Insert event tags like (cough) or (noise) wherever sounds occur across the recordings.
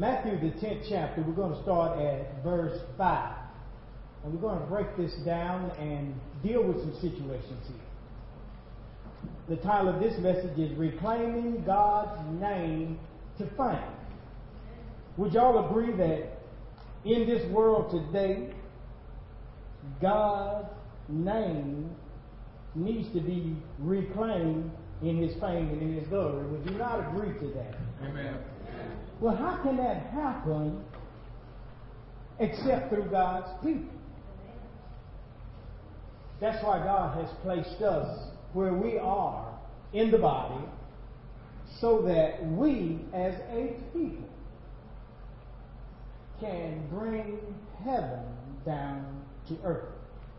Matthew, the 10th chapter, we're going to start at verse 5. And we're going to break this down and deal with some situations here. The title of this message is Reclaiming God's Name to Fame. Would y'all agree that in this world today, God's name needs to be reclaimed in his fame and in his glory? Would you not agree to that? Amen. Well, how can that happen except through God's people? That's why God has placed us where we are in the body so that we as a people can bring heaven down to earth.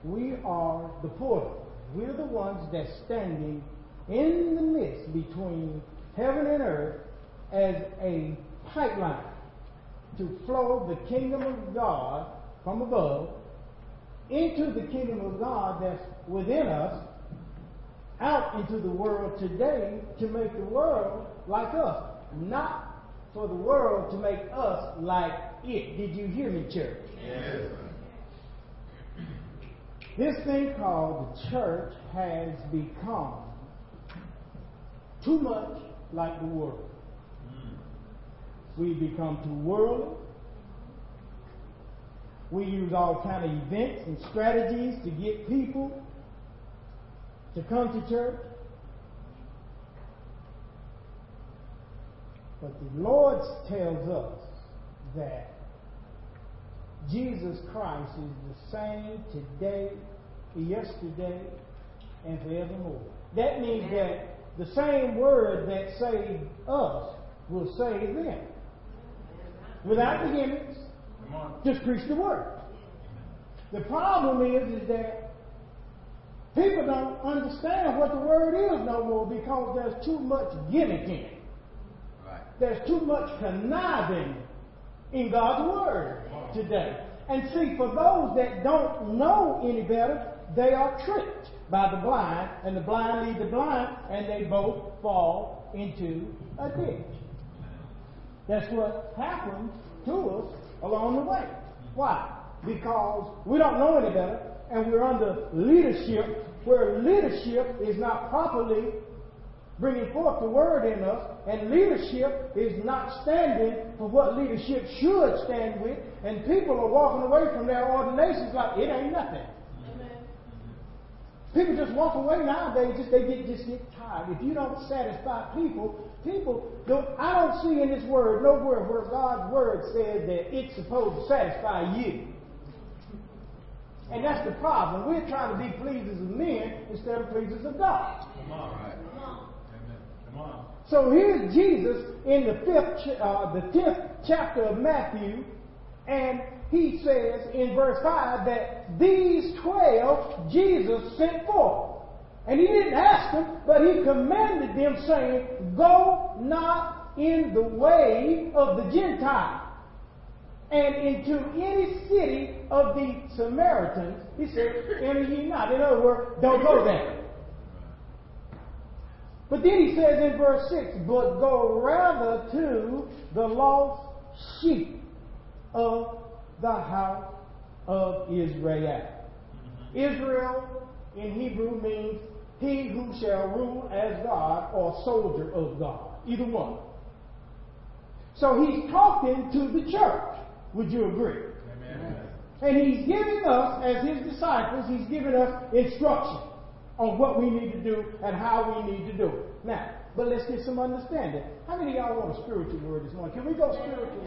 We are the portal. We're the ones that's standing in the midst between heaven and earth as a pipeline to flow the kingdom of God from above into the kingdom of God that's within us out into the world today to make the world like us, not for the world to make us like it. Did you hear me, church? Yes. This thing called the church has become too much like the world. We become too worldly. We use all kind of events and strategies to get people to come to church. But the Lord tells us that Jesus Christ is the same today, yesterday, and forevermore. That means that the same word that saved us will save them. Without the gimmicks, just preach the word. The problem is, is that people don't understand what the word is no more because there's too much gimmick in it. Right. There's too much conniving in God's Word today. And see, for those that don't know any better, they are tricked by the blind, and the blind lead the blind, and they both fall into a ditch. That's what happens to us along the way. Why? Because we don't know any better, and we're under leadership where leadership is not properly bringing forth the word in us, and leadership is not standing for what leadership should stand with, and people are walking away from their ordinations like it ain't nothing. People just walk away nowadays. Just they get just get tired. If you don't satisfy people, people don't. I don't see in this word nowhere where God's word says that it's supposed to satisfy you. And that's the problem. We're trying to be pleasers of men instead of pleasers of God. Come on. Right. Amen. Come on. So here's Jesus in the fifth, uh, the tenth chapter of Matthew, and he says in verse five that these twelve Jesus sent forth, and he didn't ask them, but he commanded them, saying, "Go not in the way of the Gentiles." And into any city of the Samaritans, he said, enter ye not. In other words, don't go there. But then he says in verse 6, but go rather to the lost sheep of the house of Israel. Israel in Hebrew means he who shall rule as God or soldier of God. Either one. So he's talking to the church. Would you agree? Amen. And he's giving us, as his disciples, he's giving us instruction on what we need to do and how we need to do it. Now, but let's get some understanding. How many of y'all want a spiritual word this morning? Can we go spiritual?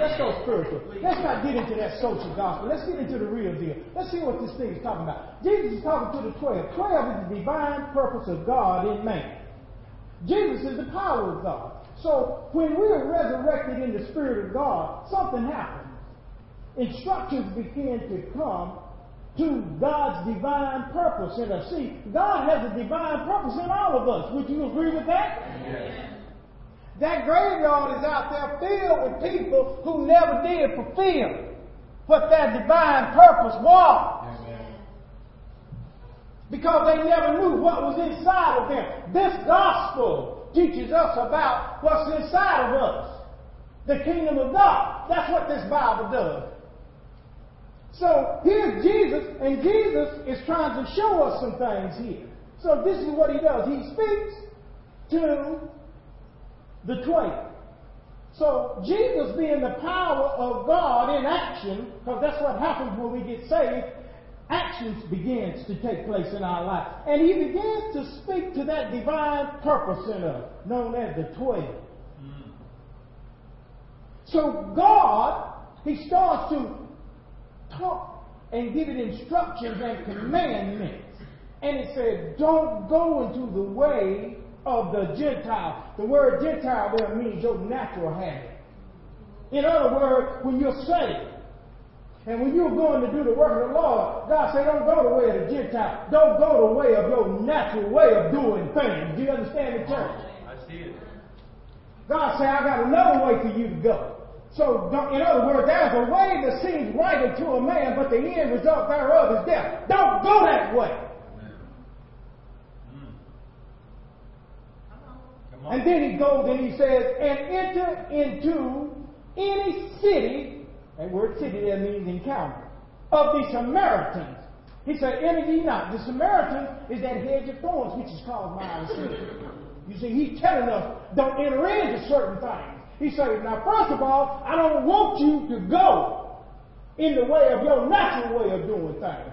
Let's go spiritual. Let's not get into that social gospel. Let's get into the real deal. Let's see what this thing is talking about. Jesus is talking to the twelve. Twelve is the divine purpose of God in man. Jesus is the power of God. So when we are resurrected in the Spirit of God, something happens. Instructions begin to come to God's divine purpose in us. See, God has a divine purpose in all of us. Would you agree with that? Yes. That graveyard is out there filled with people who never did fulfill what their divine purpose was Amen. because they never knew what was inside of them. This gospel teaches us about what's inside of us. the kingdom of God. That's what this Bible does. So here's Jesus, and Jesus is trying to show us some things here. So this is what he does. He speaks to the twelve. So Jesus being the power of God in action, because that's what happens when we get saved, actions begins to take place in our life. And he begins to speak to that divine purpose in us, known as the twelve. Mm. So God, he starts to talk and give it instructions and commandments. And it said, don't go into the way of the Gentile. The word Gentile there means your natural habit. In other words, when you're saved, and when you're going to do the work of the Lord, God said, don't go the way of the Gentile. Don't go the way of your natural way of doing things. Do you understand the church? I see it. God said, I got another way for you to go. So, in other words, there's a way that seems right unto a man, but the end result thereof is death. Don't go that way. And then he goes and he says, and enter into any city, that word city there means encounter, of the Samaritans. He said, enter ye not. The Samaritans is that hedge of thorns which is called Mile You see, he's telling us, don't enter into certain things. He said, now first of all, I don't want you to go in the way of your natural way of doing things.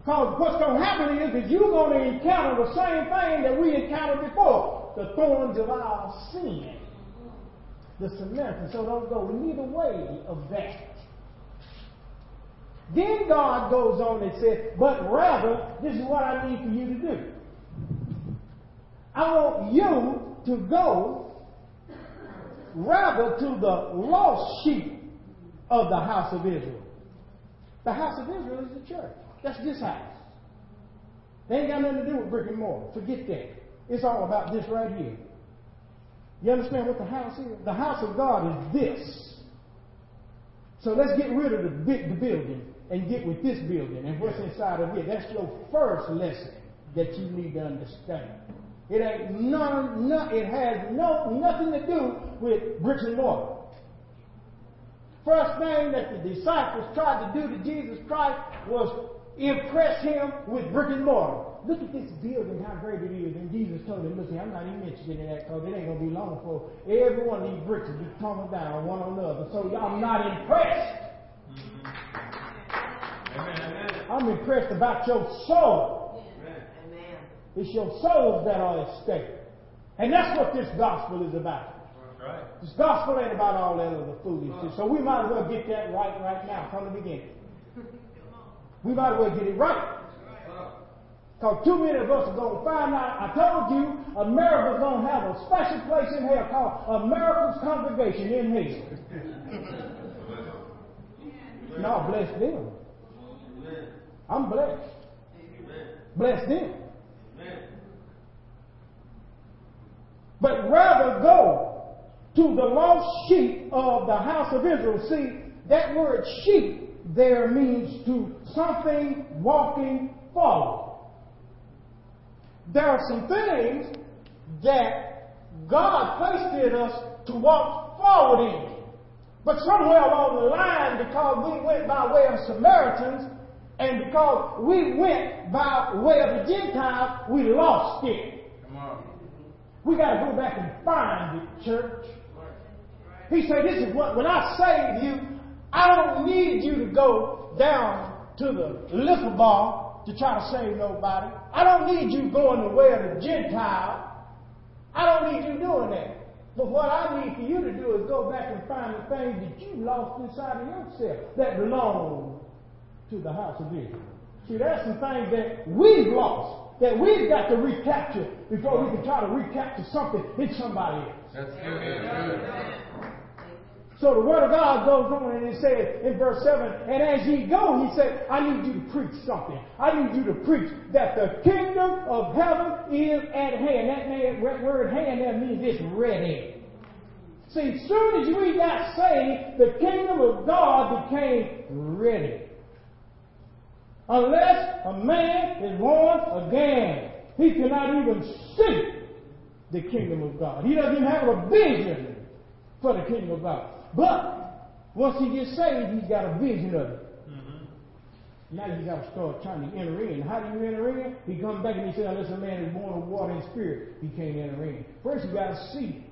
Because what's going to happen is that you're going to encounter the same thing that we encountered before. The thorns of our sin. The Samaritan. So don't go neither way of that. Then God goes on and says, but rather, this is what I need for you to do. I want you to go rather to the lost sheep of the house of Israel. The house of Israel is the church. That's this house. They ain't got nothing to do with brick and mortar. Forget that. It's all about this right here. You understand what the house is? The house of God is this. So let's get rid of the, big the building and get with this building and what's inside of it. That's your first lesson that you need to understand. It ain't none, none, it has no nothing to do with bricks and mortar. First thing that the disciples tried to do to Jesus Christ was impress him with brick and mortar. Look at this building, how great it is. And Jesus told him, look, I'm not even interested in that because it ain't going to be long before every one of these bricks will be tumbling down one on another. So I'm not impressed. Mm-hmm. I'm impressed about your soul. It's your souls that are at stake. And that's what this gospel is about. Right. This gospel ain't about all that other foolishness. So we might as well get that right right now from the beginning. (laughs) We might as well get it right. Because too many of us are going to find out. I told you, America's going to have a special place in hell called America's Congregation in hell. no, bless them. I'm blessed. Bless them. But rather go to the lost sheep of the house of Israel. See, that word sheep there means to something walking forward there are some things that God placed in us to walk forward in. But somewhere along the line, because we went by way of Samaritans, and because we went by way of the Gentiles, we lost it. We got to go back and find it, church. He said, This is what, when I save you, I don't need you to go down to the liquor bar to try to save nobody. I don't need you going the way of the Gentile. I don't need you doing that. But what I need for you to do is go back and find the things that you lost inside of yourself that belong to the house of Israel. See, there's some things that we've lost that we've got to recapture before we can try to recapture something in somebody else. That's good. So the word of God goes on and it says in verse 7, and as ye go, he said, I need you to preach something. I need you to preach that the kingdom of heaven is at hand. That word hand there means it's ready. See, as soon as we got saved, the kingdom of God became ready. Unless a man is born again, he cannot even see the kingdom of God. He doesn't even have a vision for the kingdom of God. But once he gets saved, he's got a vision of it. Mm-hmm. Now you got to start trying to enter in. How do you enter in? He comes back and he says, unless a man is born of water and spirit, he can't enter in. First you got to see.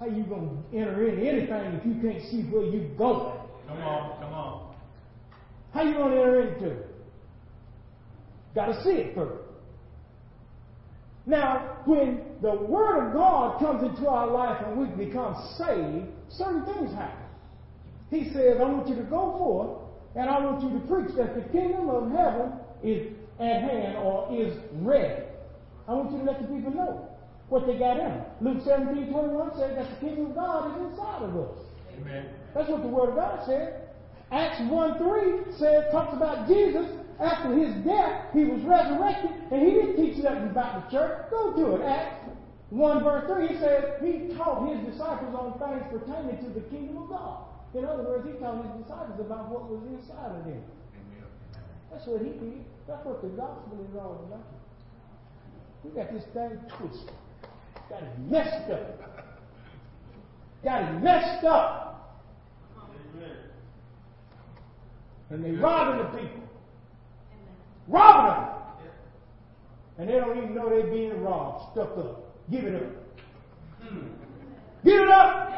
How you going to enter in anything if you can't see where you're going? Come on, come on. How you going to enter into it? Got to see it first. Now, when the Word of God comes into our life and we become saved, certain things happen. He says, I want you to go forth and I want you to preach that the kingdom of heaven is at hand or is ready. I want you to let the people know what they got in them. Luke 17, 21 says that the kingdom of God is inside of us. Amen. That's what the Word of God said. Acts 1 3 says, talks about Jesus. After his death, he was resurrected, and he didn't teach nothing about the church. Go to it. Acts 1 verse 3, he says, he taught his disciples on things pertaining to the kingdom of God. In other words, he taught his disciples about what was inside of them. That's what he did. That's what the gospel is all about. We got this thing twisted. Got it messed up. Got it messed up. And they're robbing the people. Robbing them. And they don't even know they're being robbed. Stuck up. Give it up. Give it up.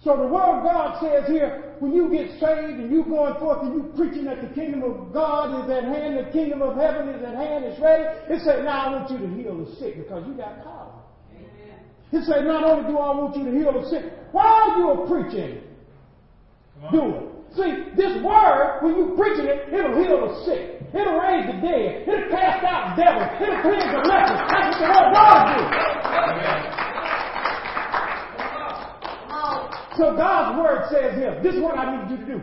So the word of God says here, when you get saved and you going forth and you preaching that the kingdom of God is at hand, the kingdom of heaven is at hand, it's ready, it said, now I want you to heal the sick because you got power. He said, not only do I want you to heal the sick, while you are preaching, do it. See, this word, when you preaching it, it'll heal the sick. It'll raise the dead. It'll cast out devils. It'll cleanse the lepers. That's what the word God do. So God's word says here, this is what I need you to do.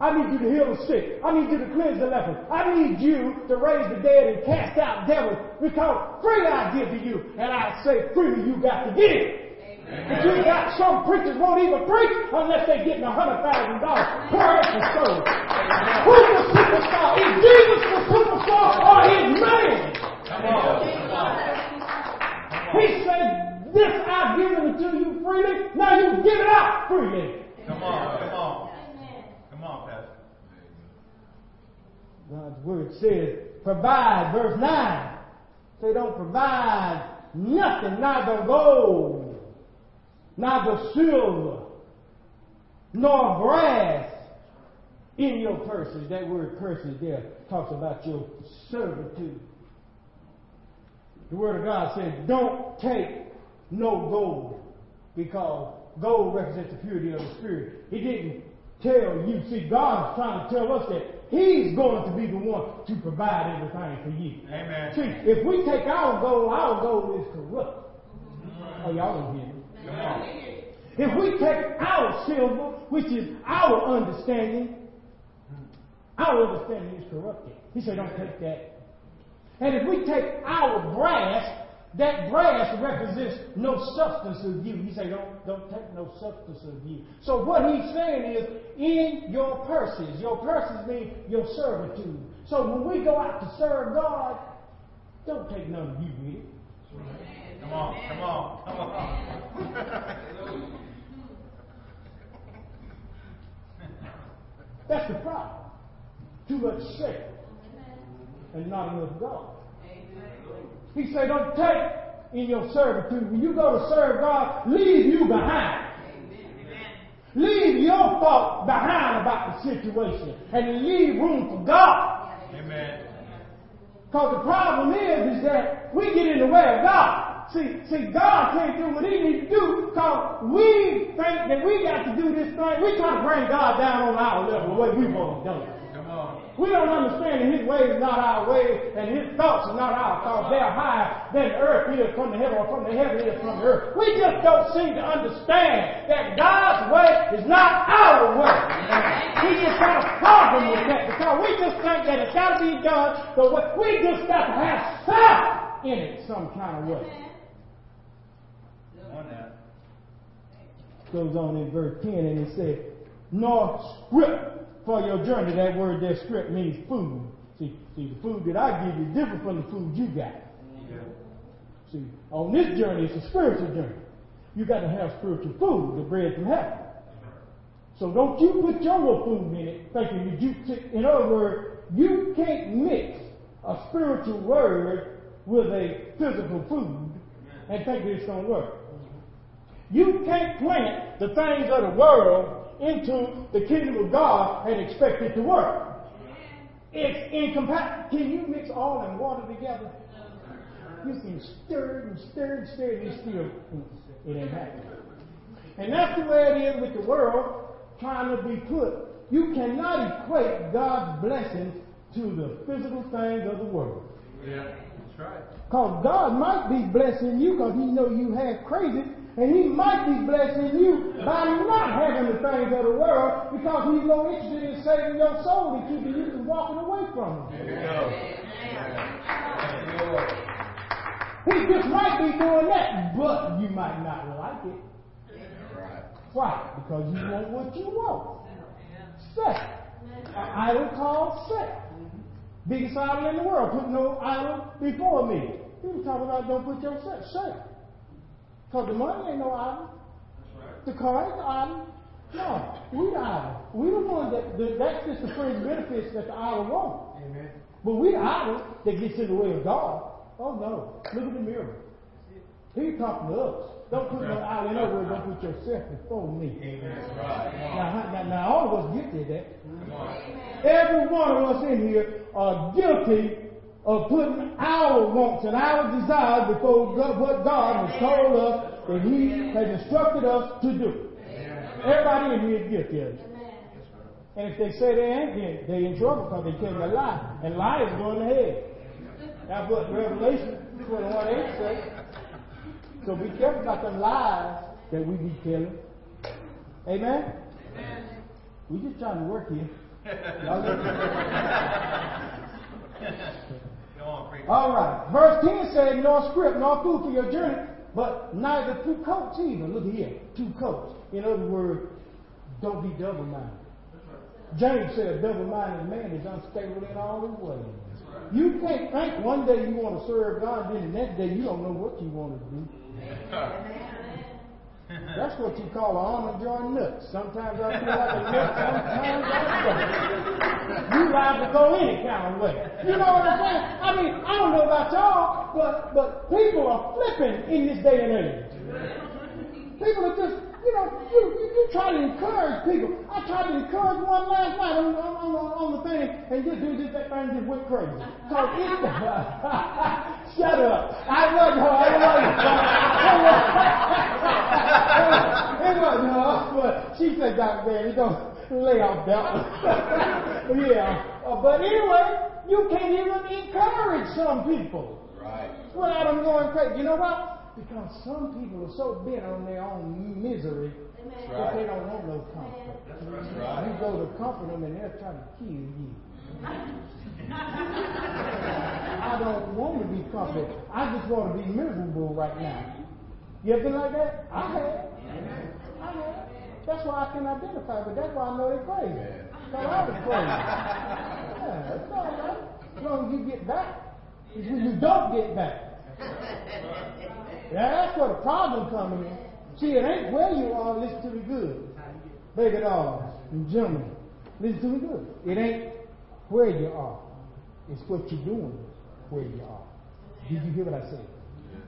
I need you to heal the sick. I need you to cleanse the leper. I need you to raise the dead and cast out devils because freely I give to you. And I say freely you got to give. But you got some preachers won't even preach unless they're getting a hundred thousand dollars per episode. Who's the superstar? Is Jesus the superstar or is man? Come on. He said, this I've given it to you freely. Now you give it out freely. Come on, come on. Come on, Pastor. God's word says, provide, verse 9. Say, don't provide nothing, neither gold, neither silver, nor brass in your purses. That word purses there talks about your servitude. The word of God says, don't take no gold because gold represents the purity of the spirit. He didn't tell you. See, God's trying to tell us that He's going to be the one to provide everything for you. Amen. See, if we take our gold, our gold is corrupt. Oh, y'all don't hear me. Come on. If we take our silver, which is our understanding, our understanding is corrupted. He said, don't take that. And if we take our brass, that brass represents no substance of you. He said, don't, don't take no substance of you. So what he's saying is, in your purses, your purses mean your servitude. So when we go out to serve God, don't take none of you with it. Come on, come on, come on. That's the problem. Too much self and not enough God. He said, don't take in your servitude. When you go to serve God, leave you behind. Leave your thought behind about the situation and leave room for God. Amen. Because the problem is, is that we get in the way of God. See, see, God can't do what He needs to do because we think that we got to do this thing. We try to bring God down on our level the way we want to do it. Come on. We don't understand that His ways are not our ways, and His thoughts are not our thoughts. They're higher than the earth is from the heaven, or from the heaven is from the earth. We just don't seem to understand that God's way is not our way. We just got a problem with that because we just think that it's got to be done, but what we just got to have self in it some kind of way. Come on now. Goes on in verse 10 and it says, nor script for your journey. That word there, script, means food. See, see, the food that I give you is different from the food you got. Yeah. See, on this journey, it's a spiritual journey. you got to have spiritual food, the bread from heaven. So don't you put your little food in it thinking that you, in other words, you can't mix a spiritual word with a physical food and think that it's going to work. You can't plant the things of the world into the kingdom of God and expect it to work. It's incompatible. Can you mix oil and water together? You can stir it and stir it and stir it and still it ain't happening. And that's the way it is with the world trying to be put. You cannot equate God's blessings to the physical things of the world. Yeah, that's right. Because God might be blessing you because He know you have crazy, and He might be blessing you by not having the things of the world because He's more interested in saving your soul than keeping you from walking away from Him. He just might be doing that, but you might not like it. Why? Because you want what you want. Sex. An idol called sex. Biggest idol in the world. Put no idol before me. People talk about don't put your sex straight. Because the money ain't no idol. The car ain't the idol. No, we the idol. We the one that, that that's just the fringe benefits that the idol wants. Amen. But we the idol that gets in the way of God. Oh no. Look at the mirror. He's talking to us. Don't put no idol in other words, don't put yourself before me. That's right. Now, now, now all of us get to that. Come. Every one of us in here are guilty of putting our wants and our desires before what God has told us that He has instructed us to do. Everybody in here is guilty of it. And if they say they ain't, then they in trouble because they telling a lie. And lie is going to hell. That's what Revelation 21 8 says. So be careful about the lies that we be telling. Amen? We just trying to work here. (laughs) Y'all Come on, preach. All right. Verse 10 said, no script, no food for your journey, but neither two coats either. Look here. Two coats. In other words, don't be double minded. James said double minded man is unstable in all his ways. You can't think one day you want to serve God, then the next day you don't know what you want to do. That's what you call an joy nut. Sometimes I feel like a nut, sometimes I don't. You liable to go any kind of way. You know what I'm saying? I mean, I don't know about y'all, but but people are flipping in this day and age. People are just, you know, you, you, you try to encourage people. I tried to encourage one last night on, on, on, on the thing, and just do just that thing just went crazy. Cause (laughs) it, shut up. I wasn't her. I wasn't. (laughs) It wasn't her, but she said, Dr. Man, you don't lay off that one. (laughs) yeah. Uh, but anyway, you can't even encourage some people Right. without them going crazy. You know what? Because some people are so bent on their own misery that they don't want no comfort. That's You right. go to comfort them and they're trying to kill you. I don't want to be comforted. I just want to be miserable right now. You ever been like that? I have. I have. That's why I can identify, but that's why I know they're crazy. Because I was crazy. Yeah, it's all right. As long as you get back. It's when you don't get back. Yeah, that's where the problem coming in. See, it ain't where you are, listen to me good. Baby dolls and gentlemen, listen to me good. It ain't where you are. It's what you're doing where you are. Did you hear what I said? Yes.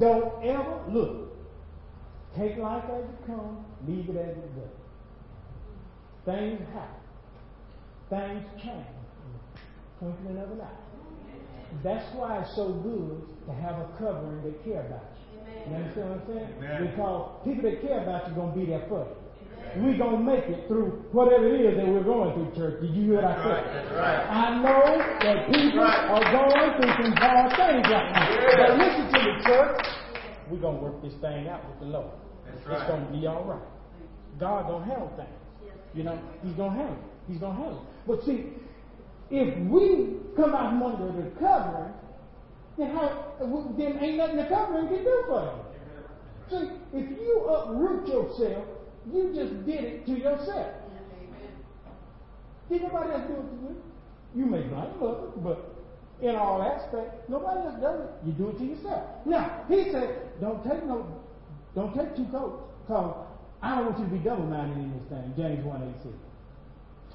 Don't ever look. Take life as it comes, leave it as it goes. Things happen. Things change. Twinkling of an eye. That's why it's so good to have a covering that care about you. You understand what I'm saying? Amen. Because people that care about you are going to be there for you. We're going to make it through whatever it is that we're going through, church. Did you hear what I said? right. Right. I know that people right. are going through some hard things right now. Yeah. But listen to me, church. We're going to work this thing out with the Lord. That's It's going to be all right. God going to handle things. You know, He's going to handle it. He's going to handle it. But see, if we come out from under the covering, then how, then ain't nothing the covering can do for you. See, if you uproot yourself, you just did it to yourself. Did nobody else do it to you? You may blame others, but in all aspects, nobody else does it. You do it to yourself. Now, he said, don't take no Don't take two coats, because I don't want you to be double-minded in this thing, James 1 8 6.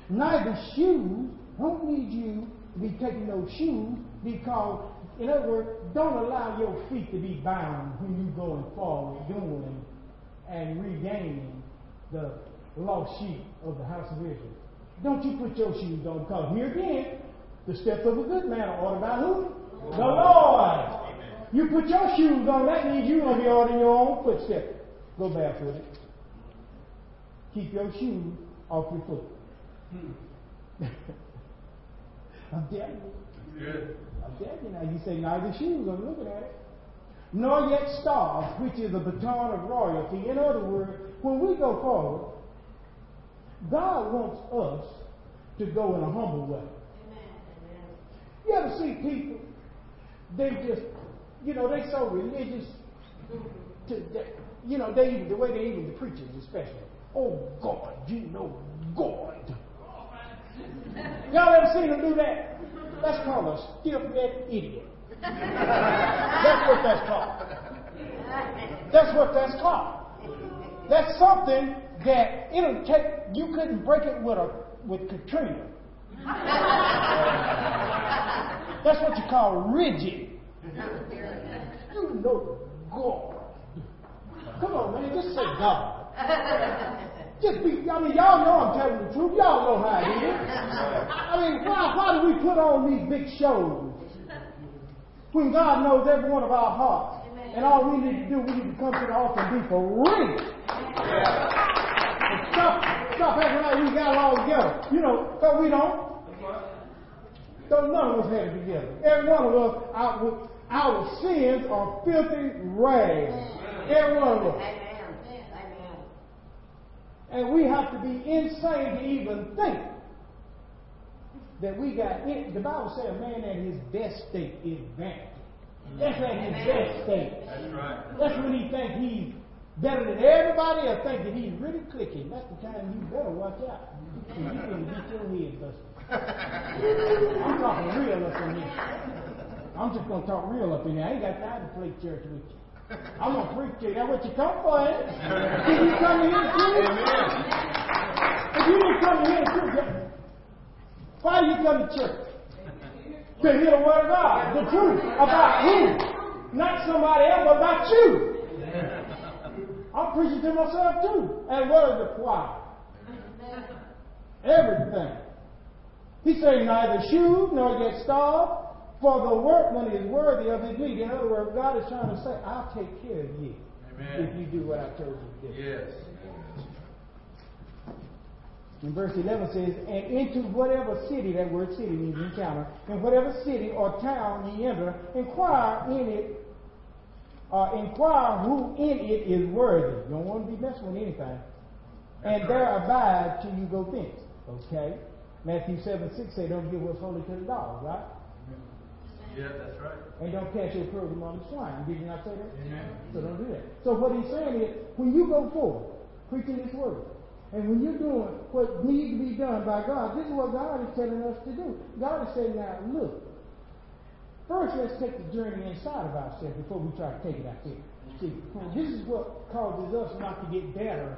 Neither shoes, don't need you to be taking those shoes because, in other words, don't allow your feet to be bound when you going forward doing and regaining the lost sheep of the house of Israel. Don't you put your shoes on because here again, the steps of a good man are ordered by who? The Lord. You put your shoes on, that means you're going to be ordering your own footsteps. Go barefooted. Keep your shoes off your foot. Hmm. (laughs) I'm telling you. Good. I'm telling you now. You say neither shoes. I'm looking at it. Nor yet stars, which is a baton of royalty. In other words, when we go forward, God wants us to go in a humble way. You ever see people? They just, you know, they so religious. To, they, you know, they even the way they even the preachers especially. Oh God, you know God. Y'all ever seen them do that? That's called a stiff-necked idiot. That's what that's called. That's what that's called. That's something that it'll take. You couldn't break it with a with Katrina. That's what you call rigid. You know God. Come on, man, just say God. Just be, I mean, y'all know I'm telling the truth. Y'all know how it is. I mean, why, why do we put on these big shows when God knows every one of our hearts? And all we need to do, we need to come to the altar and be for real. And stop, stop acting like we got it all together. You know, because we don't. Don't none of us have it together. Every one of us, our, our sins are filthy rags. Every one of us. And we have to be insane to even think that we got it. The Bible says a man at his best state is vanity. That's at his best state. That's right. That's when he thinks he's better than everybody or think that he's really clicking. That's the time you better watch out. You can get your head busted. I'm talking real up in here. I'm just going to talk real up in here. I ain't got time to play church with you. I'm going to preach to you. That's what you come for, it? Did you come here to preach? If you didn't come here to preach, why do you come to church? To hear the word of God, the truth about who? Not somebody else, but about you. I'm preaching to myself too. And what is the choir? Everything. He saying neither shoes nor get starve, for the workman is worthy of his meat. In other words, God is trying to say, I'll take care of you Amen. if you do what I told you to do. Yes. And verse 11 says, And into whatever city, that word city means encounter, in whatever city or town ye enter, inquire in it, uh, inquire who in it is worthy. You don't want to be messing with anything. And there abide till you go thence. Okay? Matthew 7 6 say, Don't give what's holy to the dogs, right? Yeah, that's right. And don't cast your pearls among the swine. Did you not say that? Amen. So don't do that. So what he's saying is, when you go forward, preaching this word, and when you're doing what needs to be done by God, this is what God is telling us to do. God is saying, now look, first let's take the journey inside of ourselves before we try to take it out there. See, this is what causes us not to get better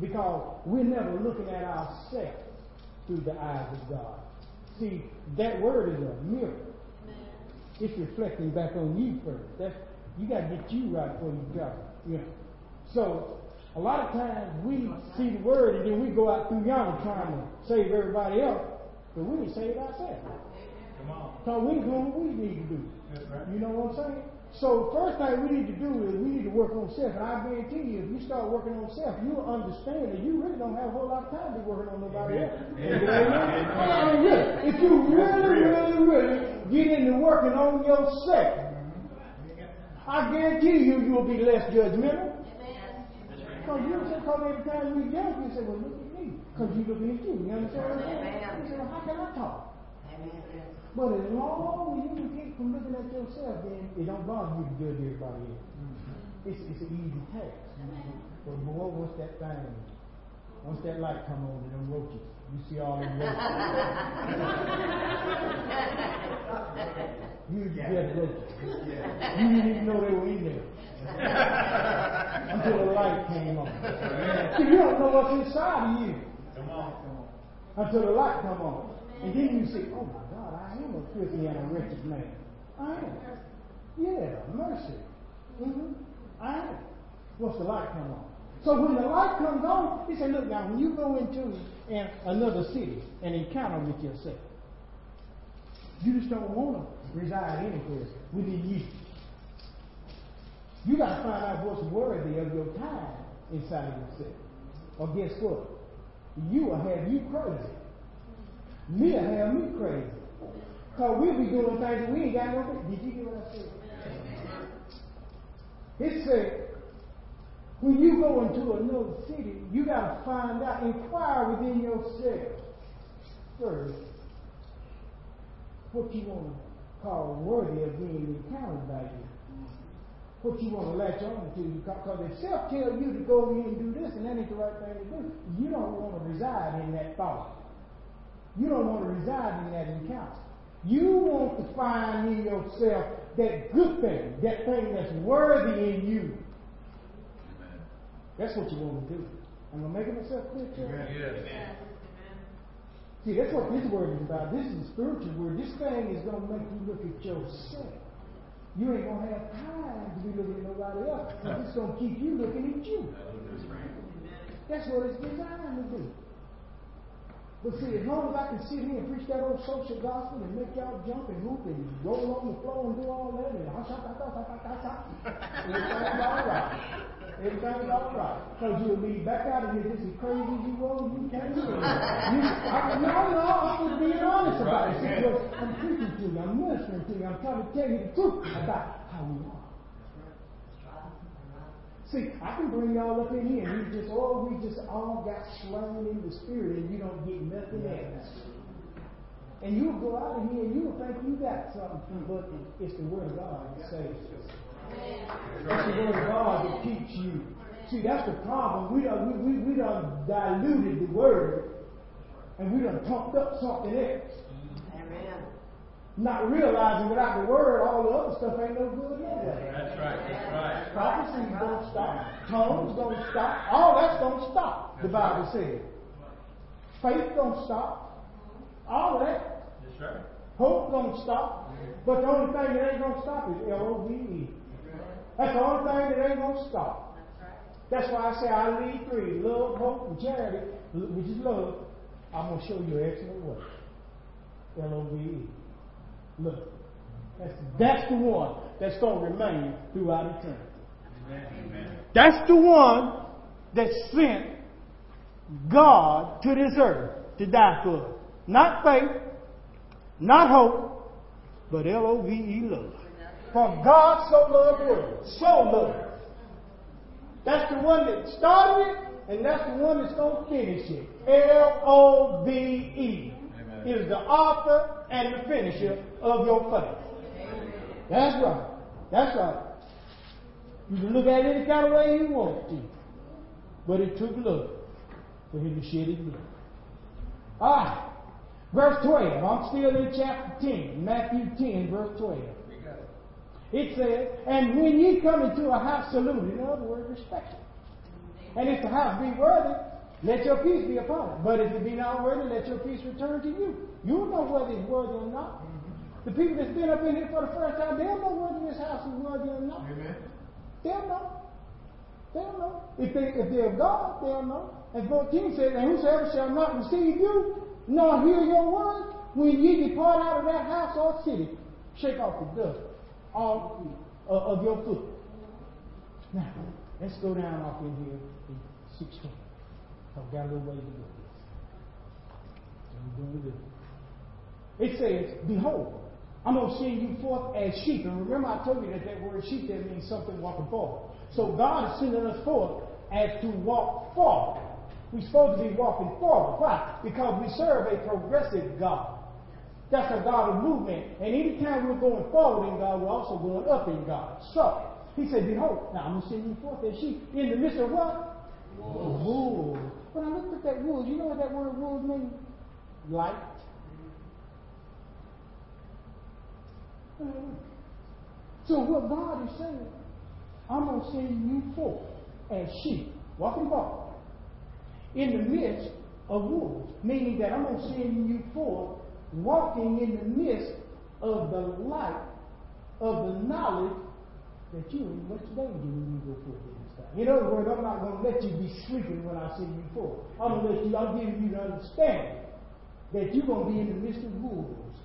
because we're never looking at ourselves through the eyes of God. See, that word is a mirror. It's reflecting back on you first. That's you got to get you right before you go. Know. So a lot of times we see the word and then we go out through yonder trying to save everybody else, but we didn't save ourselves. Come on. So we doing what we need to do. Right. You know what I'm saying? So first thing we need to do is we need to work on self. And I guarantee you, if you start working on self, you'll understand that you really don't have a whole lot of time to be working on nobody else. Amen. I mean, really, if you really, really, really get into working on yourself, I guarantee you, you'll be less judgmental. Because you don't say, because every time we judge, you say, well, look at me. Because you look at you. You understand what I'm saying? You say, well, how can I talk? But as long as you can keep from looking at yourself, then it don't bother you to judge everybody else. It's, it's an easy task. But boy, once that thing, once that light come on to them roaches, you see all roaches. (laughs) you dead roaches. You didn't even know they were in there. (laughs) until the light came on. See, you don't know what's inside of you. Come on. Until the light come on. And then you say, oh my God, I am a filthy and a wretched man. I am. Yeah, mercy. Mm-hmm. I am. Once the light come on. So when the light comes on, he said, look now, when you go into an, another city and encounter with yourself, you just don't want to reside anywhere within you. You got to find out what's worthy of your time inside of yourself. Or guess what? You will have you crazy. Me will have me crazy. Because we'll be doing things we ain't got no Did you hear what I said? It said, when you go into another city, you got to find out, inquire within yourself first what you want to call worthy of being encountered by you. What you want to latch on to. Because if self tell you to go in and do this and that ain't the right thing to do, you don't want to reside in that thought. You don't want to reside in that encounter. You want to find in yourself that good thing, that thing that's worthy in you. Amen. That's what you want to do. Am I making myself clear? Yes. See, that's what this word is about. This is a spiritual word. This thing is going to make you look at yourself. You ain't going to have time to be looking at nobody else. It's going to keep you looking at you. That's what it's designed to do. But see, as long as I can sit here and preach that old social gospel and make y'all jump and hoop and roll on the floor and do all that and hush, hush, hush, everything's all right. Everything's all right. Because you'll be back out of here just as crazy as you were when you came in. (laughs) You, I, no, no, I'm just being honest about it. See, I'm preaching to you. I'm ministering to you. I'm trying to tell you the truth about how we are. See, I can bring y'all up in here and you just, oh, we just all got slain in the spirit and you don't get nothing else. And you'll go out of here and you'll think you got something, but it's the Word of God that saves you. It's the word of God that keeps you. See, that's the problem. We done, we, we, we done diluted the word and we done pumped up something else. Amen. Not realizing without the word, all the other stuff ain't no good anyway. That's right, that's right. Prophecies don't stop. Tongues don't stop. All that's don't stop, the Bible says. Faith don't stop. All of that. That's right. Hope don't stop. But the only thing that ain't going to stop is L-O-V-E. That's the only thing that ain't going to stop. That's why I say I lead three love, hope, and charity, which is love. I'm going to show you an excellent way. L O V E. Look. That's, that's the one that's going to remain throughout eternity. Amen. That's the one that sent God to this earth to die for us. Not faith, not hope, but L O V E love. For God so loved the world. So loved. That's the one that started it, and that's the one that's going to finish it. L O V E. Is the author and the finisher of your faith. That's right. That's right. You can look at it any kind of way you want to. But it took love for him to shed his blood. Alright. Verse 12. I'm still in chapter 10. Matthew 10, verse 12. It says, and when ye come into a house, salute. In other words, respect it. And if the house be worthy, let your peace be upon it. But if it be not worthy, let your peace return to you. You'll know whether it's worthy or not. The people that's been up in here for the first time, they'll know whether this house is worthy or not. Amen. They'll know. They'll know. If, they, if they're of God, they'll know. And 14 says, And whosoever shall not receive you, nor hear your words, when ye depart out of that house or city, shake off the dust of your foot. Now, let's go down off in here in 16. I've got a little way to go. It says, Behold, I'm going to send you forth as sheep. And remember, I told you that that word sheep there means something walking forward. So God is sending us forth as to walk forward. We're supposed to be walking forward. Why? Because we serve a progressive God. That's a God of movement. And anytime we're going forward in God, we're also going up in God. So, he said, Behold, now I'm going to send you forth as sheep in the midst of what? Wolves. wolves. When I looked at that wolves, you know what that word wolves means? Light. So what God is saying, I'm going to send you forth as sheep, walking forward, in the midst of wolves, meaning that I'm going to send you forth walking in the midst of the light of the knowledge that you in much danger when you go forth in this time. In other words, I'm not going to let you be sleeping when I send you forth. I'm going to let you, I'm giving you the understanding that you're going to be in the midst of wolves.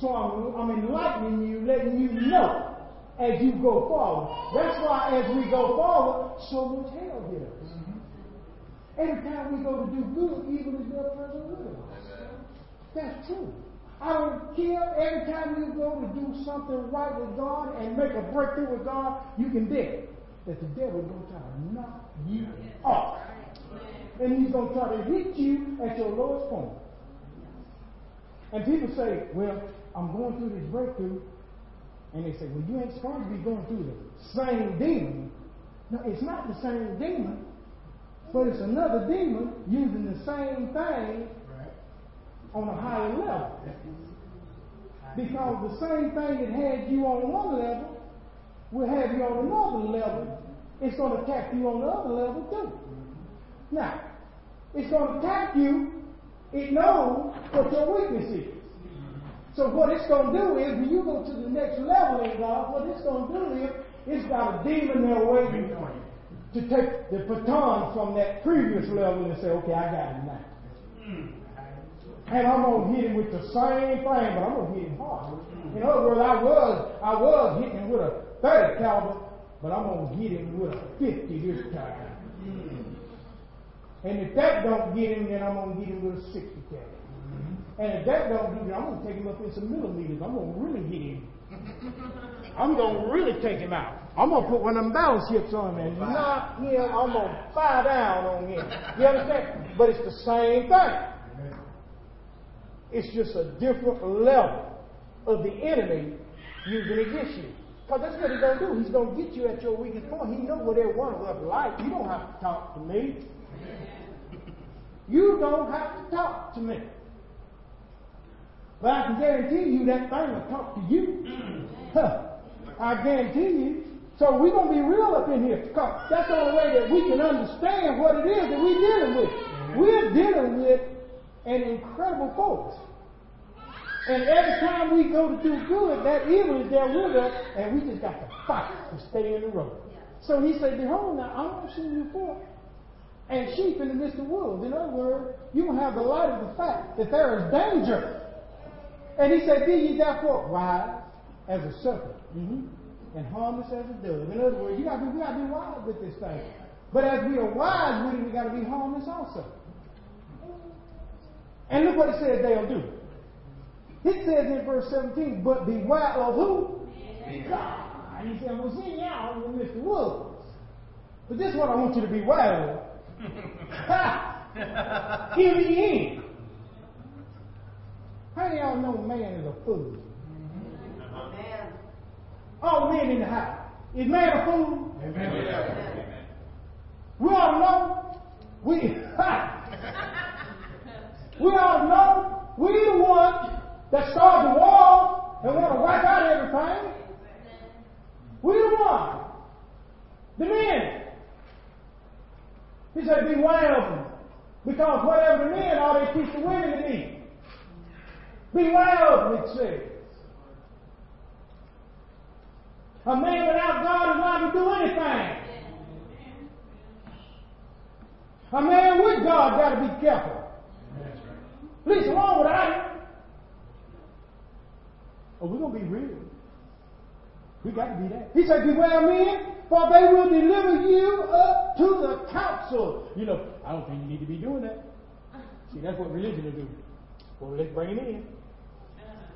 So I'm, I'm enlightening you, letting you know as you go forward. That's why as we go forward, so much hell hit us. Mm-hmm. Every time we go to do good, evil is there present with us. That's true. I don't care. Every time you go to do something right with God and make a breakthrough with God, you can bet that the devil going to try to knock you off. And he's going to try to hit you at your lowest point. And people say, well, I'm going through this breakthrough. And they say, well, you ain't supposed to be going through the same demon. No, it's not the same demon, but it's another demon using the same thing on a higher level. Because the same thing that had you on one level will have you on another level. It's going to attack you on the other level too. Now, it's going to attack you. It knows what your weakness is. So what it's going to do is, when you go to the next level in God, what it's going to do is, it's got a demon there waiting on you to take the baton from that previous level and say, okay, I got it now. Hmm. And I'm gonna hit him with the same thing, but I'm gonna hit him hard. In other words, I was I was hitting him with a 30 caliber, but I'm gonna hit him with a 50 this time. And if that don't get him, then I'm gonna get him with a 60 caliber. And if that don't do it, I'm gonna take him up in some millimeters. I'm gonna really hit him. I'm gonna really take him out. I'm gonna put one of them battleships on him and knock him. I'm gonna fire down on him. You understand? But it's the same thing. It's just a different level of the enemy using against you. Because that's what he's going to do. He's going to get you at your weakest point. He knows what every one of us like. You don't have to talk to me. You don't have to talk to me. But I can guarantee you that thing will talk to you. (laughs) I guarantee you. So we're going to be real up in here. Because that's the only way that we can understand what it is that we're dealing with. We're dealing with an incredible force. And every time we go to do good, that evil is there with us, and we just got to fight to stay in the road. So he said, Behold, now I'm to send you forth. And sheep in the midst of wolves. In other words, you will have the light of the fact that there is danger. And he said, Be ye therefore wise as a serpent, mm-hmm. and harmless as a dove. In other words, you gotta be, we gotta be wise with this thing. But as we are wise with it, we gotta be harmless also. And look what it says they'll do. It says in verse 17, but beware of who? God. And he said, I'm going to send y'all in the midst of wolves. But this is what I want you to beware of. (laughs) Hear me in. How do y'all know man is a fool? Amen. All men in the house. Is man a fool? Amen. We all know. We, (laughs) (laughs) we all know we the ones that start the war and want to wipe out everything. We the one. The men. He said, beware of them. Because whatever the men are, they teach the women to be. Beware of them, it says. A man without God is liable to do anything. A man with God got to be careful. At least along without it. Oh, we're going to be real. We got to be that. He said, Beware men, for they will deliver you up to the council. You know, I don't think you need to be doing that. See, that's what religion will do. Well, let's bring him in.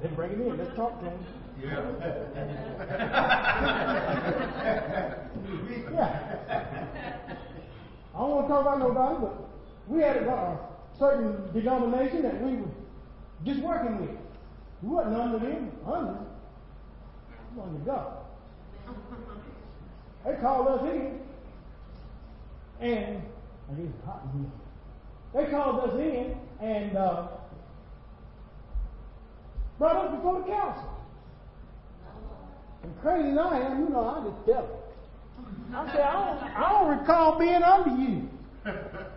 Let's bring him in. Let's talk to him. Yeah. (laughs) yeah. I don't want to talk about nobody, but we had a, a certain denomination that we were just working with. We wasn't under them, under. We were under God. (laughs) They called us in, and I it's hot in here. They called us in and uh, brought us before the council. And crazy as I am, you know, I just tell them. I said, I don't, I don't recall being under you. (laughs)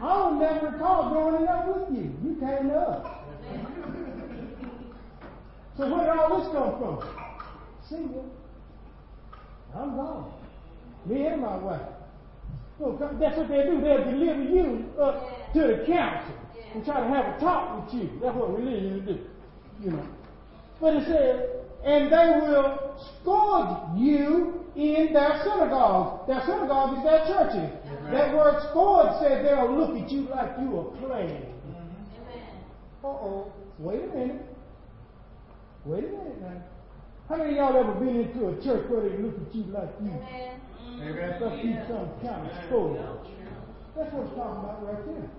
I don't never recall growing up with you. You came us. So where did all this come from? Single. I'm gone. Me and my wife. Well, that's what they do. They'll deliver you up to the council and try to have a talk with you. That's what religion do. You know. But it says, and they will scourge you in their synagogues. Their synagogue is their churches. That word scourge says they'll look at you like you are playing. Uh oh. Wait a minute. Wait a minute now. How many of y'all ever been into a church where they look at you like you must be some kind of scourge? That's what it's talking about right there.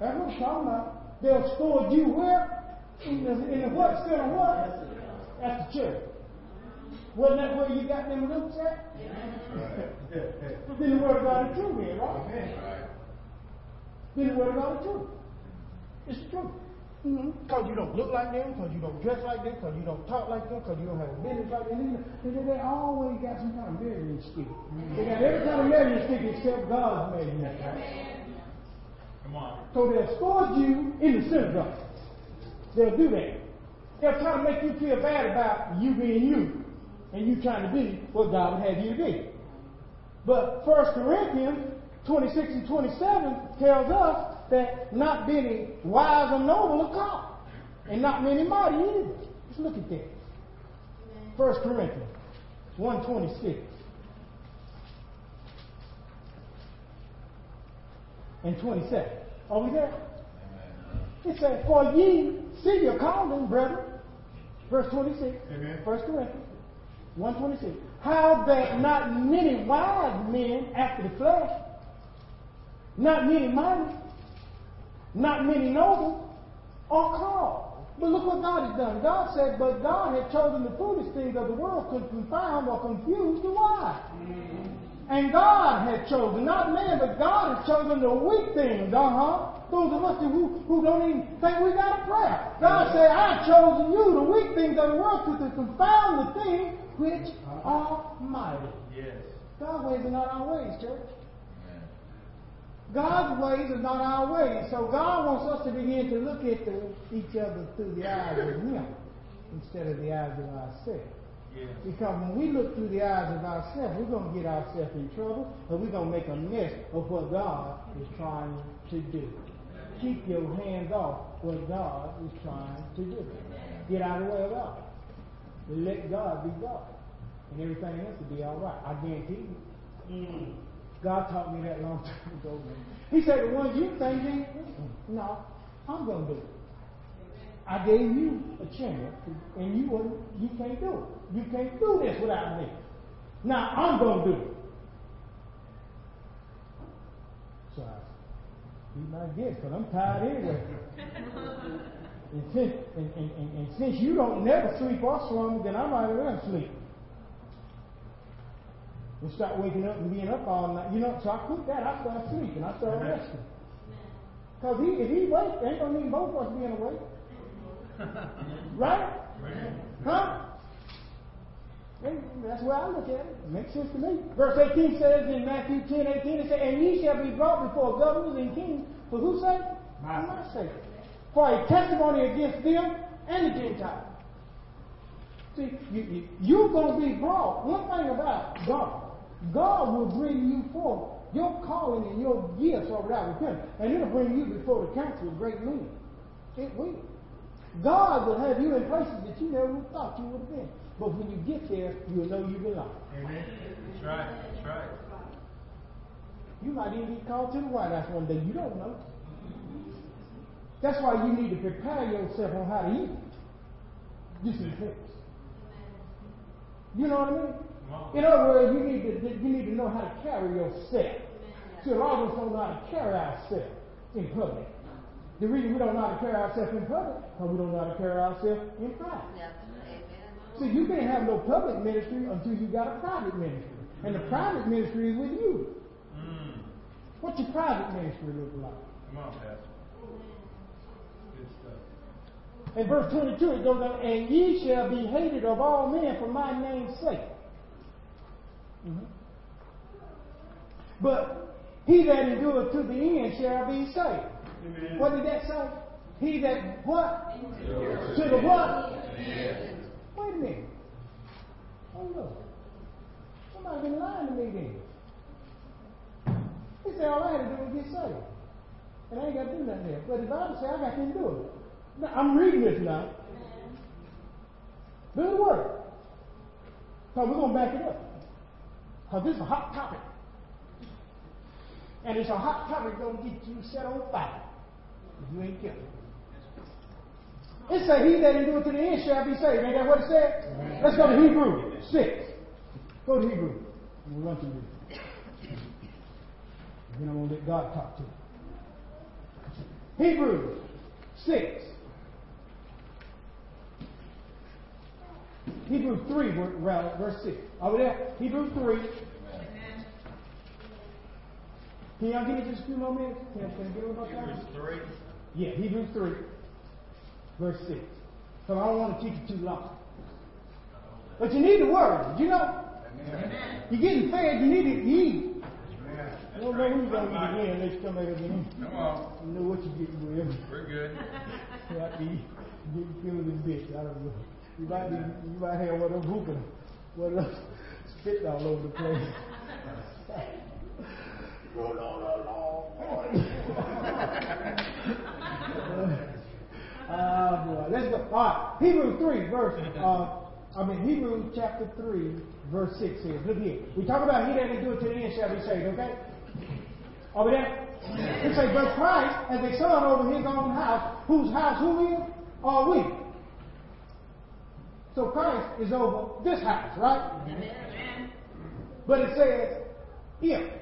That's what it's talking about. They'll scourge you where? In the, in the what? Still in what? That's the church. Wasn't that where you got them roots at? then the word of God is true then, right? Then the word of God is true. It's the truth. Mm-hmm. Because you don't look like them, because you don't dress like them, because you don't talk like them, because you don't have a business like them. They, they, they always got some kind of measuring stick. They got every kind of measuring stick except God's measuring stick. Come on. So they'll scourge you in the synagogue. They'll do that. They'll try to make you feel bad about you being you and you trying to be what God would have you to be. But 1 Corinthians 26 and 27 tells us that not many wise or noble are called, and not many mighty either. Let's look at that. 1 Corinthians 126 and 27. Are we there? It says, For ye see your calling, brethren. Verse 26. Amen. 1 Corinthians 126. How that not many wise men after the flesh, not many mighty, not many noble are called. But look what God has done. God said, But God had chosen the foolish things of the world to confound or confuse the wise. Mm-hmm. And God had chosen, not man, but God has chosen the weak things, uh-huh. Those of us who, who don't even think we got a prayer. God said, I've chosen you, the weak things of the world, to, to confound the things which are mighty. Yes. God's ways are not our ways, church. God's ways are not our ways. So God wants us to begin to look at the, each other through the eyes of Him instead of the eyes of ourselves. Yes. Because when we look through the eyes of ourselves, we're going to get ourselves in trouble, and we're going to make a mess of what God is trying to do. Keep your hands off what God is trying to do. Get out of the way of God. Let God be God. And everything else will be all right. I guarantee you. Mm. God taught me that long time ago. Man. He said, the ones you think, no, I'm going to do it. I gave you a chance, and you wouldn't, you can't do it. You can't do this without me. Now I'm going to do it. So I be my guest, because I'm tired anyway. (laughs) and, since, and, and, and, and since you don't never sleep or slumber, then I might as well sleep. And start waking up and being up all night. You know, so I quit that. I start sleeping. I start Amen. resting. Because if he wakes, ain't going to need both of us being awake. (laughs) Right? Huh? That's where I look at it. It makes sense to me. Verse 18 says in Matthew 10, 18, it says, And ye shall be brought before governors and kings for whose sake? My For my sake. For a testimony against them and the Gentiles. See, you, you, you're going to be brought. One thing about God, God will bring you forth. Your calling and your gifts are without repentance. And it'll bring you before the council of great men. It will. God will have you in places that you never would thought you would have been. But when you get there, you'll know you belong. Amen. That's right. That's right. You might even get called to the White House one day. You don't know. That's why you need to prepare yourself on how to eat. Just in case. You know what I mean? Come. In other words, you need to you need to know how to carry yourself. See, a lot of us don't know how to carry ourselves in public. The reason we don't know how to carry ourselves in public, because we don't know how to carry ourselves in private. See, you can't have no public ministry until you got a private ministry. And the private ministry is with you. Mm. What's your private ministry look like? Come on, Pastor. Good stuff. In verse 22, it goes on, And ye shall be hated of all men for my name's sake. Mm-hmm. But he that endureth to the end shall be saved. Amen. What did that say? He that what? To the what? Wait a minute. Hold up. Somebody been lying to me then. He said all I had to do was get saved. And I ain't got to do nothing there. But the Bible says I got to do it. Now, I'm reading this now. Do the work. So we're going to back it up. Because this is a hot topic. And it's a hot topic going to get you set on fire you ain't careful. It says, He that endureth to the end shall be saved. Ain't that what it said? Let's go to Hebrew 6. Go to Hebrew. We'll run through this. Then I'm going to let God talk to you. Hebrews 6. Hebrews 3, verse 6. Over there, Hebrews 3. Can y'all give me just a few more minutes? Can can I get about that? Hebrews 3? Yeah, Hebrews 3, verse 6. So I don't want to keep you too long. But you need the word. You know? Amen. You're getting fed, you need to eat. I don't know you're going to eat again unless you come back again. Come on. You know what you're getting with. We're good. you have to eat, get feeling this bitch. I don't know. You might be, you might have one of them hooping, one of those spit all over the place. Roll on along. Ah, boy. Let's go. All right. Hebrews 3, verse, uh, I mean, Hebrews chapter 3, verse 6 says, look here. We talk about he that can do it to the end shall be saved, okay? Over there? It says, but Christ as a son over his own house, whose house who is? Are we? So Christ is over this house, right? Amen. But it says, if,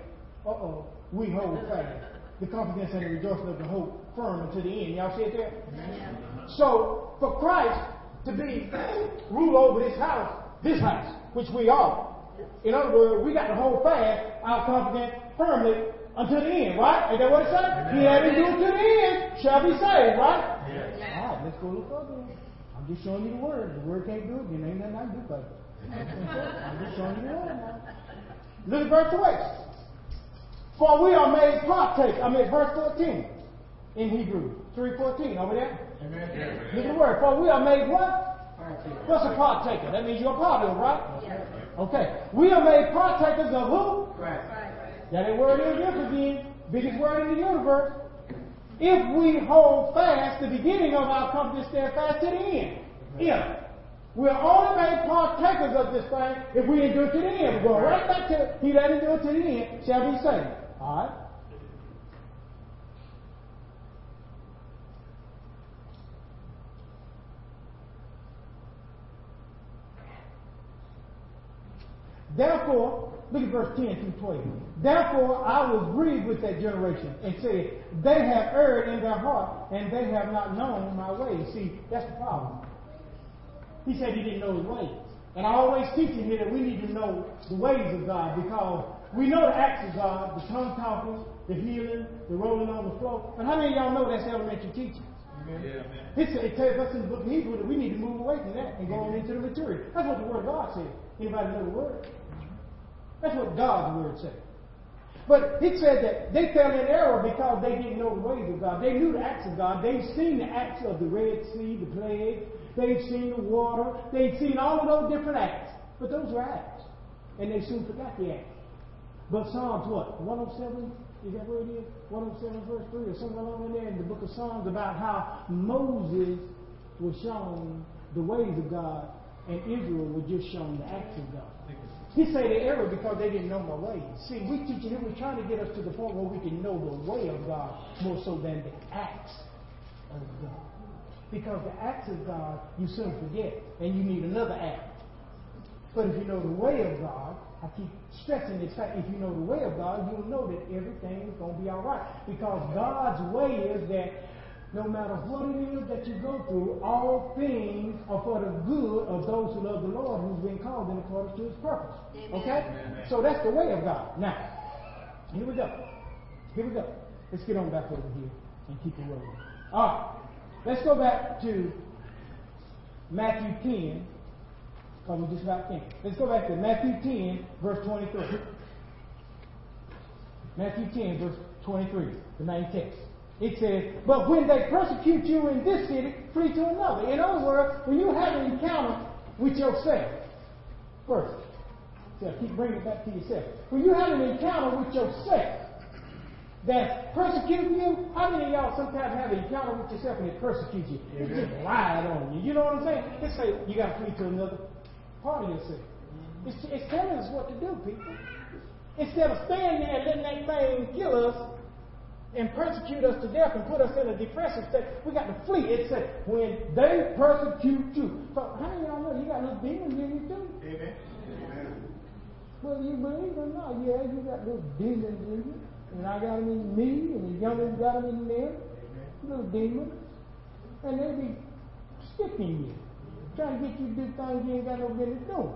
uh-oh, we hold fast the confidence and the rejoicing of the hope firm unto the end. Y'all see it there? Amen. So, for Christ to be rule over this house, this house, which we are, in other words, we got to hold fast our confidence firmly until the end, right? Ain't that what it says? He had to do it to the end, shall be saved, right? Yes. All right, ah, let's go look further. I'm just showing you the word. The word can't do it, then ain't nothing I can do about it. (laughs) I'm just showing you the word now. Look at verse 8. For we are made partakers. I mean, verse 14 in Hebrew. 3.14 over there. Amen. Look at the word. For we are made what? What's a partaker? That means you're a part of it, right? Yes. Okay. We are made partakers of who? Christ. That word is this again. Biggest word in the universe if we hold fast the beginning of our company steadfast to the end. If. We're only made partakers of this thing if we endure to the end. We're going right back to he that endure to the end shall be saved. Alright? Therefore, look at verse 10 through 12. Therefore, I was grieved with that generation and said, They have erred in their heart, and they have not known my ways. See, that's the problem. He said he didn't know his ways. And I always teach him here that we need to know the ways of God because we know the acts of God, the tongue talking, the healing, the rolling on the floor. But how many of y'all know that's elementary teaching? Yeah, it, it tells us in the book of Hebrews that we need to move away from that and go on into the material. That's what the Word of God says. Anybody know the Word? That's what God's Word says. But it said that they fell in error because they didn't know the ways of God. They knew the acts of God. They'd seen the acts of the Red Sea, the plague. They'd seen the water. They'd seen all of those different acts. But those were acts. And they soon forgot the acts. But Psalms what? 107? Is that where it is? 107 verse 3 or somewhere along in there in the book of Psalms about how Moses was shown the ways of God and Israel was just shown the acts of God. He said they error because they didn't know my way. See, we teaching him, we're trying to get us to the point where we can know the way of God more so than the acts of God. Because the acts of God, you soon forget, and you need another act. But if you know the way of God, I keep stressing this fact, if you know the way of God, you'll know that everything is going to be all right. Because God's way is that no matter what it is that you go through, all things are for the good of those who love the Lord, who's been called in accordance to his purpose. Amen. Okay? Amen. So that's the way of God. Now, here we go. Here we go. Let's get on back over here and keep it rolling. All right. Let's go back to Matthew 10 Because we just about finished. Let's go back to Matthew 10, verse 23. Matthew 10, verse 23, the main text. It says, But when they persecute you in this city, flee to another. In other words, when you have an encounter with yourself, first, so keep bringing it back to yourself. When you have an encounter with yourself that's persecuting you, how many of y'all sometimes have an encounter with yourself and it persecutes you? It just lied on you. You know what I'm saying? Let's say you got to flee to another part of yourself. Mm-hmm. It's, it's telling us what to do, people. Instead of staying there and letting that thing kill us and persecute us to death and put us in a depressive state, we got to flee. It said, when they persecute you. So how many of y'all know you got little demons in you too? Amen. Whether you believe or not, yeah, you got little demons in you. And I got them in me, and the youngers got them in them. Little demons. And they be sticking you. Trying to get you to do things you ain't got no business doing.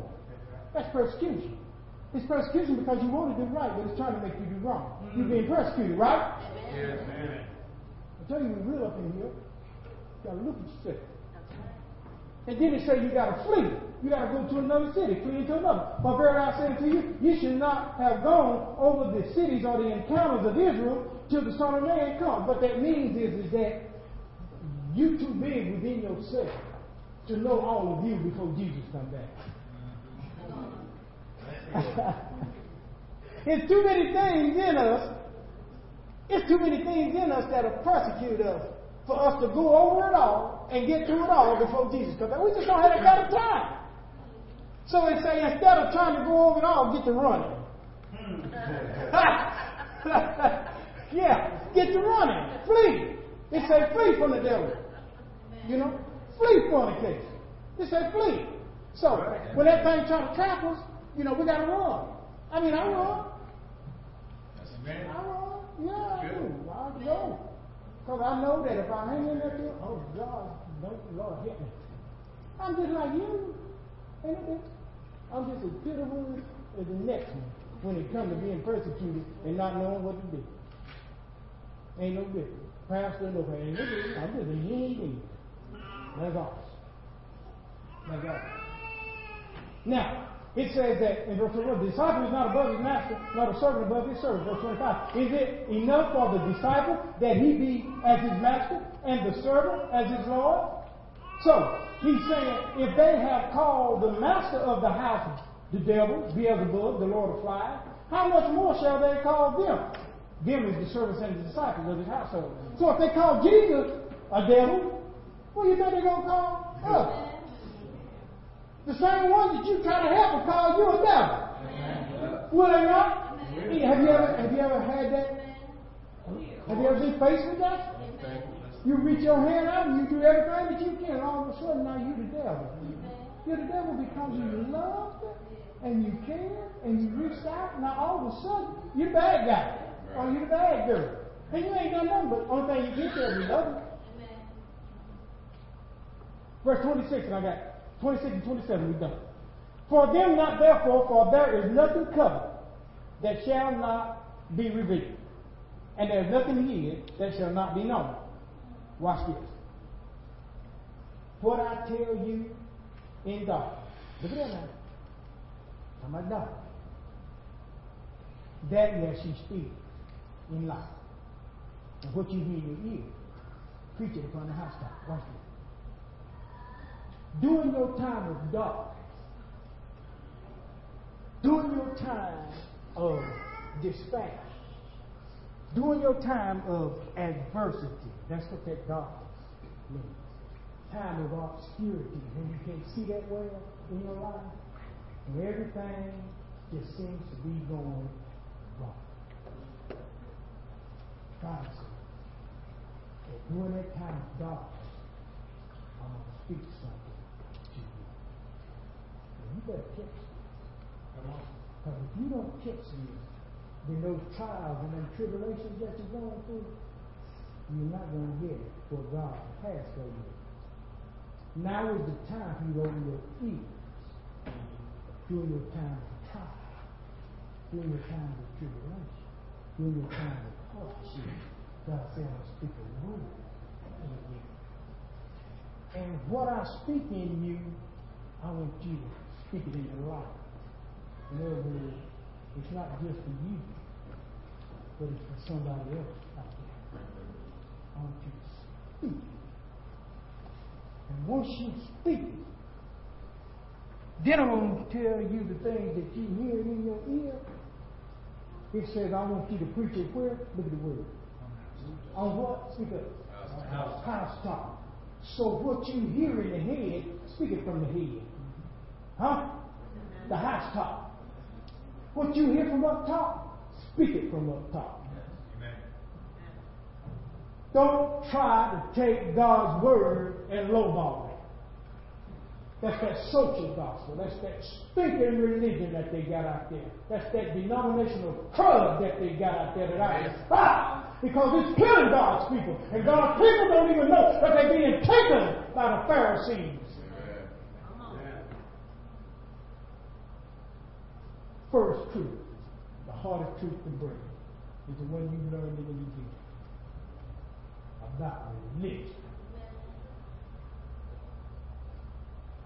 That's persecution. It's persecution because you want to do right, but it's trying to make you do wrong. Mm-hmm. You're being persecuted, right? Yes, amen. I tell you, we're real up in here. You gotta look at yourself. And then it say you gotta flee. You gotta go to another city, flee into another. But very I say to you, you should not have gone over the cities or the encounters of Israel till the Son of Man comes. What that means is, is that you too big within yourself to know all of you before Jesus comes back. (laughs) it's too many things in us. It's too many things in us that will persecute us for us to go over it all and get through it all before Jesus comes back. We just don't have that kind of time. So they say instead of trying to go over it all, get to running. (laughs) yeah, get to running. Flee. They say flee from the devil. You know? Flee fornication. They say flee. So when that thing try to trap us, you know, we got to run. I mean, I run. I run. Yeah, I do. I go. Because I know that if I hang in there, too, oh God, don't Lord hit me. I'm just like you. Ain't it? I'm just as pitiful as the next one when it comes to being persecuted and not knowing what to do. Ain't no difference. Pastor, no, difference. I'm just a human being. That's all. That's all. Now, it says that in verse 21, the disciple is not above his master, not a servant above his servant. Verse 25. Is it enough for the disciple that he be as his master and the servant as his Lord? So, he's saying if they have called the master of the house the devil, Beelzebub, the Lord of flies, how much more shall they call them? Them is the servants and the disciples of his household. So if they call Jesus a devil, what do you think they're going to call us? The same ones that you try to help will call you a devil. Will they not? Have you ever have you ever had that? Have you ever been faced with that? You reach your hand out and you do everything that you can, all of a sudden now you're the devil. You're the devil because you loved and you cared and you reached out. Now all of a sudden you're the bad guy or you're the bad girl, and you ain't done nothing but only thing you did there love. Verse 26, and I got 26 and 27, we done. For them not therefore, for there is nothing covered that shall not be revealed, and there is nothing hid that shall not be known. Watch this. What I tell you in darkness. Look at that now. I'm a dark. That that she speaks in light. And what you hear in your ear, preach it upon the housetop. Watch this during your time of darkness, during your time of despair, during your time of adversity, that's what that darkness means. Time of obscurity, when you can't see that well in your life, and everything just seems to be going wrong. God said during that time of darkness, I'm going to speak something you better catch me. Because if you don't catch me, then those trials and those tribulations that you're going through, you're not going to get it what God has for you. Now is the time for you to open your ears during your time of trial, during your time of tribulation, during your time of hardship. God said, I'll speak a word in you. And what I speak in you, I want you to speak it in your life. In other words, it's not just for you, but it's for somebody else out there. I want you to speak. And once you speak, then I'm going to tell you the things that you hear in your ear. It says, I want you to preach it where? Look at the word. On what? Speak up. House. House top. So what you hear in the head, speak it from the head. Huh? The house top. What you hear from up top, speak it from up top. Amen. Don't try to take God's word and lowball it. That's that social gospel. That's that stinking religion that they got out there. That's that denominational crud that they got out there that I despise. Because it's killing God's people. And God's people don't even know that they're being taken by the Pharisees. First truth, the hardest truth to bring, is the one you learned in the beginning about religion.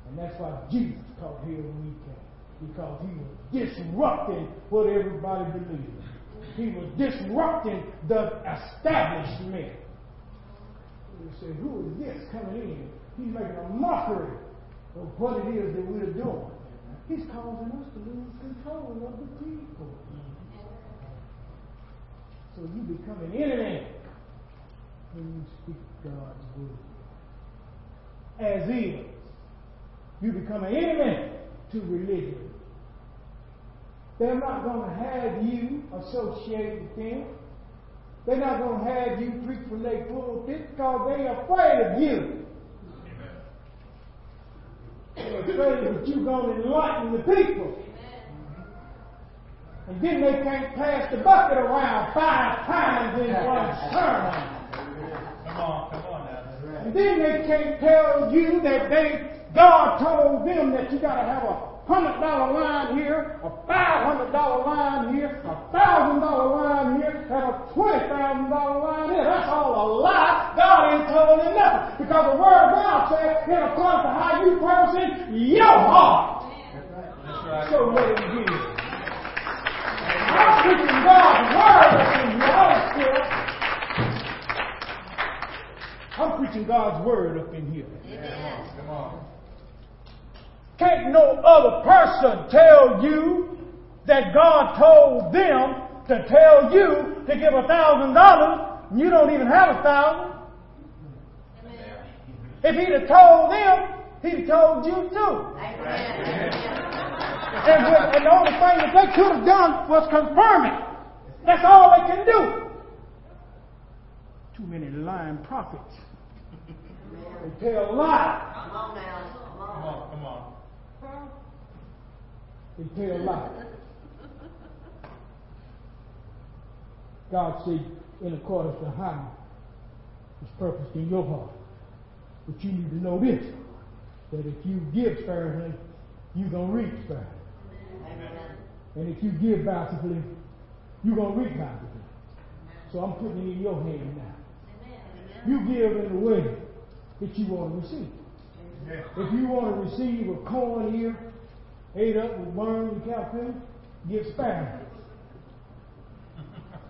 And that's why Jesus called here when he came. Because he was disrupting what everybody believed. He was disrupting the establishment. You say, who is this coming in? He's making a mockery of what it is that we're doing. He's causing us to lose control of the people. So you become an enemy when you speak God's word. As is, you become an enemy to religion. They're not going to have you associate with them. They're not going to have you preach from their pulpit because they're afraid of you. They're afraid that you're going to enlighten the people. And then they can't pass the bucket around five times in one sermon. Come on, come on now. And then they can't tell you that they God told them that you got to have a hundred dollar line here, a five hundred dollar line here, a thousand dollar line here, and a twenty thousand dollar line here. That's all a lie. God ain't told them nothing because the Word of God says, in accordance to how you person your heart. That's right. So let him give. I'm preaching God's Word in your spirit. I'm preaching God's Word up in here. Amen. Come on. Can't no other person tell you that God told them to tell you to give a thousand dollars and you don't even have a thousand. If he'd have told them, he'd have told you too. And, what- and the only thing that they could have done was confirm it. That's all they can do. Too many lying prophets. (laughs) They tell lies. Come on now. Come on. On, come on. They tell lies. God said, in accordance to how His purpose in your heart. But you need to know this, that if you give sparingly, you're going to reap sparingly. Amen. And if you give bountifully, you're going to reap bountifully. So I'm putting it in your hand now. You give in the way that you want to receive. Amen. If you want to receive a corn ear ate up with worms and caterpillars, give sparingly.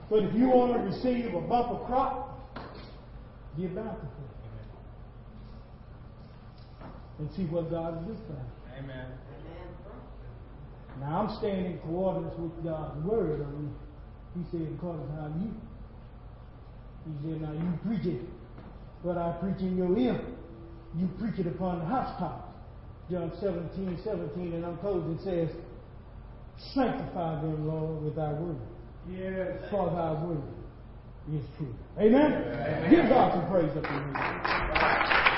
But if you want to receive a bumper crop, give bountifully. And see what God is displaying. Amen. Amen. Now I'm standing in coordinates with God's word. I mean, he said, according to how you. He said, now you preach it, but I preach in your ear. You preach it upon the housetops. John 17, 17, and I'm closing It says, Sanctify them, Lord, with thy word. Yes. For thy word is true. Amen? Amen. Give God some praise up in here.